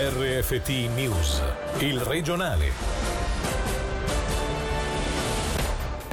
RFT News, il regionale.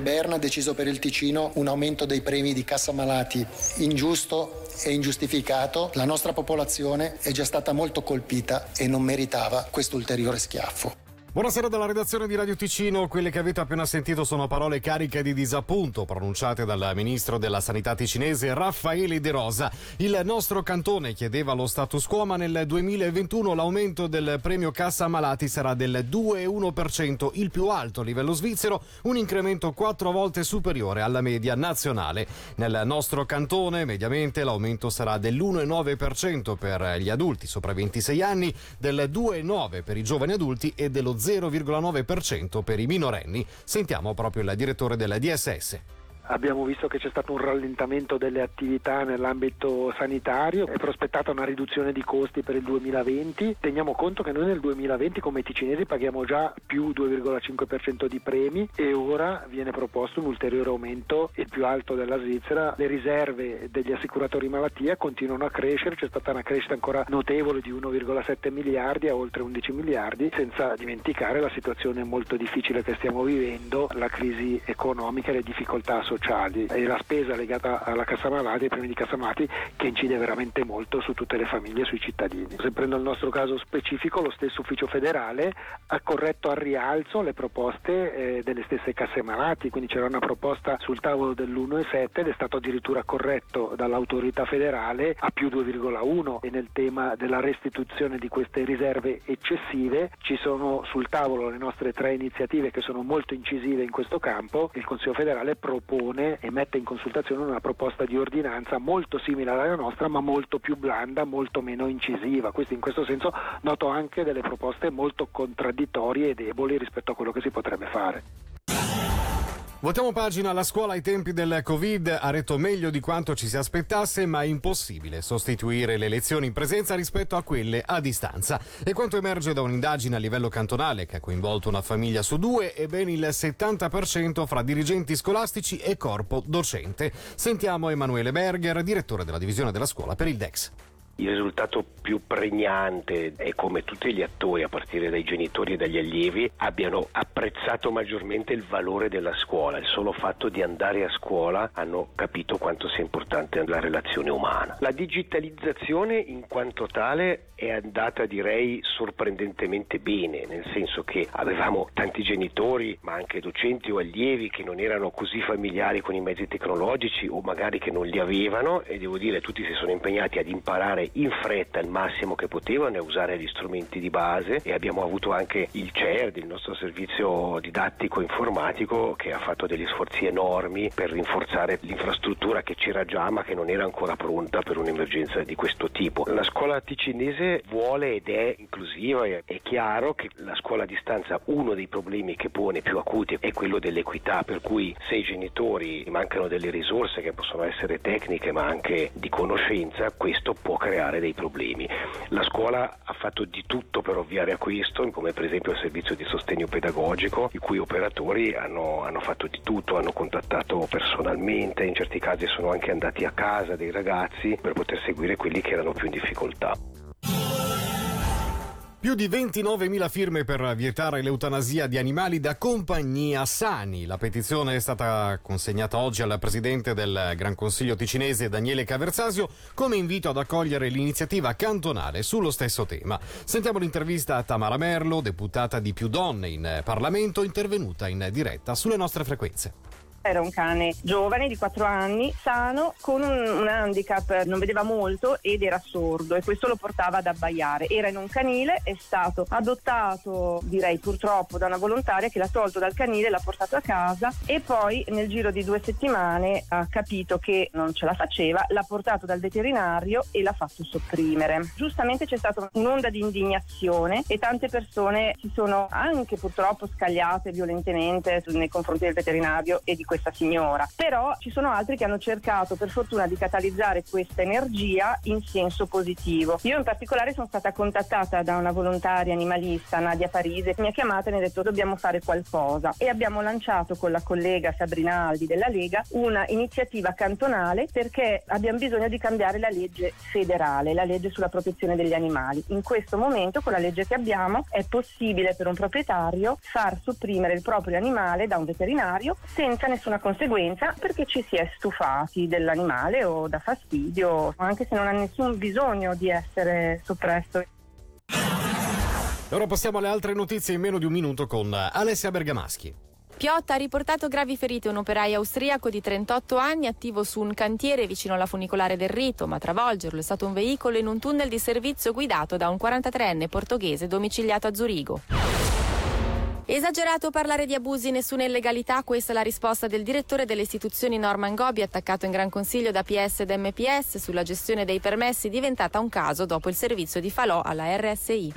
Berna ha deciso per il Ticino un aumento dei premi di cassa malati ingiusto e ingiustificato. La nostra popolazione è già stata molto colpita e non meritava questo ulteriore schiaffo. Buonasera dalla redazione di Radio Ticino. Quelle che avete appena sentito sono parole cariche di disappunto pronunciate dal ministro della sanità ticinese Raffaele De Rosa. Il nostro cantone chiedeva lo status quo, ma nel 2021 l'aumento del premio cassa malati sarà del 2,1%, il più alto a livello svizzero, un incremento quattro volte superiore alla media nazionale. Nel nostro cantone, mediamente, l'aumento sarà dell'1,9% per gli adulti sopra i 26 anni, del 2,9% per i giovani adulti e dello 0,9% per i minorenni. Sentiamo proprio il direttore della DSS. Abbiamo visto che c'è stato un rallentamento delle attività nell'ambito sanitario, è prospettata una riduzione di costi per il 2020. Teniamo conto che noi nel 2020 come ticinesi paghiamo già più 2,5% di premi e ora viene proposto un ulteriore aumento, il più alto della Svizzera. Le riserve degli assicuratori malattia continuano a crescere, c'è stata una crescita ancora notevole di 1,7 miliardi a oltre 11 miliardi, senza dimenticare la situazione molto difficile che stiamo vivendo, la crisi economica e le difficoltà sociali sociali e la spesa legata alla cassa malati, ai premi di cassa malati, che incide veramente molto su tutte le famiglie e sui cittadini. Se prendo il nostro caso specifico, lo stesso ufficio federale ha corretto al rialzo le proposte eh, delle stesse casse malati, quindi c'era una proposta sul tavolo dell'1,7 ed è stato addirittura corretto dall'autorità federale a più 2,1 e nel tema della restituzione di queste riserve eccessive ci sono sul tavolo le nostre tre iniziative che sono molto incisive in questo campo. Il Consiglio federale propone propone e mette in consultazione una proposta di ordinanza molto simile alla nostra ma molto più blanda, molto meno incisiva. Questo, in questo senso noto anche delle proposte molto contraddittorie e deboli rispetto a quello che si potrebbe fare. Voltiamo pagina, la scuola ai tempi del Covid ha retto meglio di quanto ci si aspettasse, ma è impossibile sostituire le lezioni in presenza rispetto a quelle a distanza. E quanto emerge da un'indagine a livello cantonale che ha coinvolto una famiglia su due e ben il 70% fra dirigenti scolastici e corpo docente. Sentiamo Emanuele Berger, direttore della divisione della scuola per il DEX. Il risultato più pregnante è come tutti gli attori, a partire dai genitori e dagli allievi, abbiano apprezzato maggiormente il valore della scuola. Il solo fatto di andare a scuola hanno capito quanto sia importante la relazione umana. La digitalizzazione in quanto tale è andata direi sorprendentemente bene, nel senso che avevamo tanti genitori, ma anche docenti o allievi che non erano così familiari con i mezzi tecnologici o magari che non li avevano e devo dire tutti si sono impegnati ad imparare in fretta il massimo che potevano e usare gli strumenti di base e abbiamo avuto anche il CERD, il nostro servizio didattico informatico che ha fatto degli sforzi enormi per rinforzare l'infrastruttura che c'era già ma che non era ancora pronta per un'emergenza di questo tipo. La scuola ticinese vuole ed è inclusiva, è chiaro che la scuola a distanza uno dei problemi che pone più acuti è quello dell'equità, per cui se i genitori mancano delle risorse che possono essere tecniche ma anche di conoscenza, questo può creare creare dei problemi. La scuola ha fatto di tutto per ovviare a questo, come per esempio il servizio di sostegno pedagogico, i cui operatori hanno, hanno fatto di tutto, hanno contattato personalmente, in certi casi sono anche andati a casa dei ragazzi per poter seguire quelli che erano più in difficoltà. Più di 29.000 firme per vietare l'eutanasia di animali da compagnia sani. La petizione è stata consegnata oggi al presidente del Gran Consiglio ticinese Daniele Caversasio come invito ad accogliere l'iniziativa cantonale sullo stesso tema. Sentiamo l'intervista a Tamara Merlo, deputata di Più Donne in Parlamento, intervenuta in diretta sulle nostre frequenze. Era un cane giovane di 4 anni, sano, con un, un, handicap, non vedeva molto ed era sordo e questo lo portava ad abbaiare. Era in un canile, è stato adottato, direi purtroppo, da una volontaria che l'ha tolto dal canile, l'ha portato a casa e poi nel giro di due settimane ha capito che non ce la faceva, l'ha portato dal veterinario e l'ha fatto sopprimere. Giustamente c'è stata un'onda di indignazione e tante persone si sono anche purtroppo scagliate violentemente nei confronti del veterinario e di questo questa signora, però ci sono altri che hanno cercato per fortuna di catalizzare questa energia in senso positivo. Io in particolare sono stata contattata da una volontaria animalista, Nadia Parise, mi ha chiamata e mi ha detto dobbiamo fare qualcosa e abbiamo lanciato con la collega Sabrina Aldi della Lega una iniziativa cantonale perché abbiamo bisogno di cambiare la legge federale, la legge sulla protezione degli animali. In questo momento con la legge che abbiamo è possibile per un proprietario far sopprimere il proprio animale da un veterinario senza nessuna conseguenza perché ci si è stufati dell'animale o da fastidio, anche se non ha nessun bisogno di essere soppresso. Ora passiamo alle altre notizie in meno di un minuto con Alessia Bergamaschi. Piotta ha riportato gravi ferite un operaio austriaco di 38 anni attivo su un cantiere vicino alla funicolare del Rito, ma a travolgerlo è stato un veicolo in un tunnel di servizio guidato da un 43enne portoghese domiciliato a Zurigo. Esagerato parlare di abusi, nessuna illegalità, questa è la risposta del direttore delle istituzioni Norman Gobi, attaccato in Gran Consiglio da PS ed MPS sulla gestione dei permessi, diventata un caso dopo il servizio di falò alla RSI.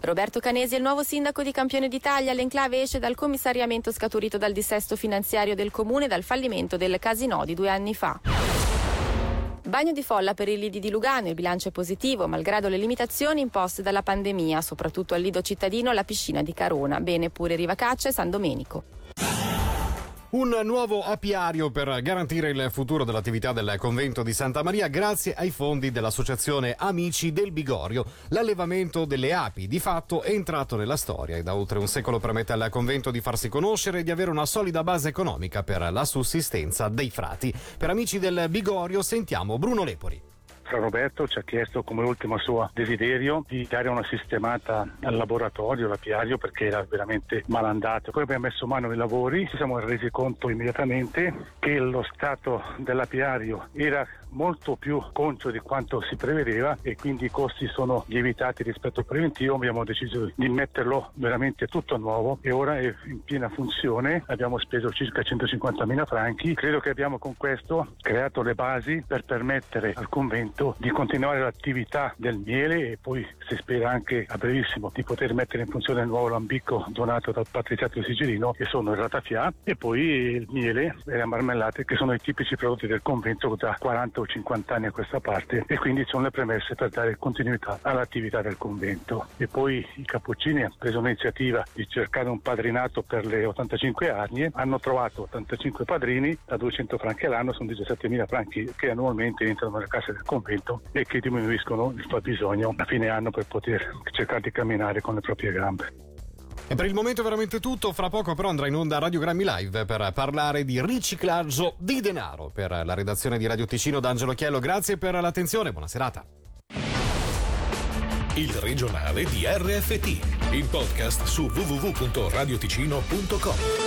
Roberto Canesi è il nuovo sindaco di Campione d'Italia. L'enclave esce dal commissariamento scaturito dal dissesto finanziario del comune e dal fallimento del casino di due anni fa. Bagno di folla per i lidi di Lugano, il bilancio è positivo, malgrado le limitazioni imposte dalla pandemia, soprattutto al lido cittadino alla piscina di Carona. Bene pure Rivacaccia e San Domenico. Un nuovo apiario per garantire il futuro dell'attività del convento di Santa Maria grazie ai fondi dell'associazione Amici del Bigorio. L'allevamento delle api di fatto è entrato nella storia e da oltre un secolo permette al convento di farsi conoscere e di avere una solida base economica per la sussistenza dei frati. Per Amici del Bigorio sentiamo Bruno Lepori. Fra Roberto ci ha chiesto come ultimo suo desiderio di dare una sistemata al laboratorio, l'apiario, perché era veramente malandato. Poi abbiamo messo mano ai lavori, ci siamo resi conto immediatamente che lo stato dell'apiario era molto più concio di quanto si prevedeva e quindi i costi sono lievitati rispetto al preventivo. Abbiamo deciso di metterlo veramente tutto nuovo e ora è in piena funzione. Abbiamo speso circa 150.000 franchi. Credo che abbiamo con questo creato le basi per permettere al convento di continuare l'attività del miele e poi si spera anche a brevissimo di poter mettere in funzione il nuovo lambicco donato dal patriziato sigillino che sono il ratafia e poi il miele e le marmellate che sono i tipici prodotti del convento da 40 o 50 anni a questa parte e quindi sono le premesse per dare continuità all'attività del convento. E poi i cappuccini hanno preso l'iniziativa di cercare un padrinato per le 85 anni, hanno trovato 85 padrini da 200 franchi all'anno, sono 17.000 franchi che annualmente entrano nelle casse del convento e che diminuiscono il fabbisogno a fine anno per poter cercare di camminare con le proprie gambe. E per il momento è veramente tutto, fra poco però andrà in onda Radiogrammi Live per parlare di riciclaggio di denaro. Per la redazione di Radio Ticino D'Angelo Chiello, grazie per l'attenzione, buona serata. Il regionale di RFT, il podcast su www.radioticino.com.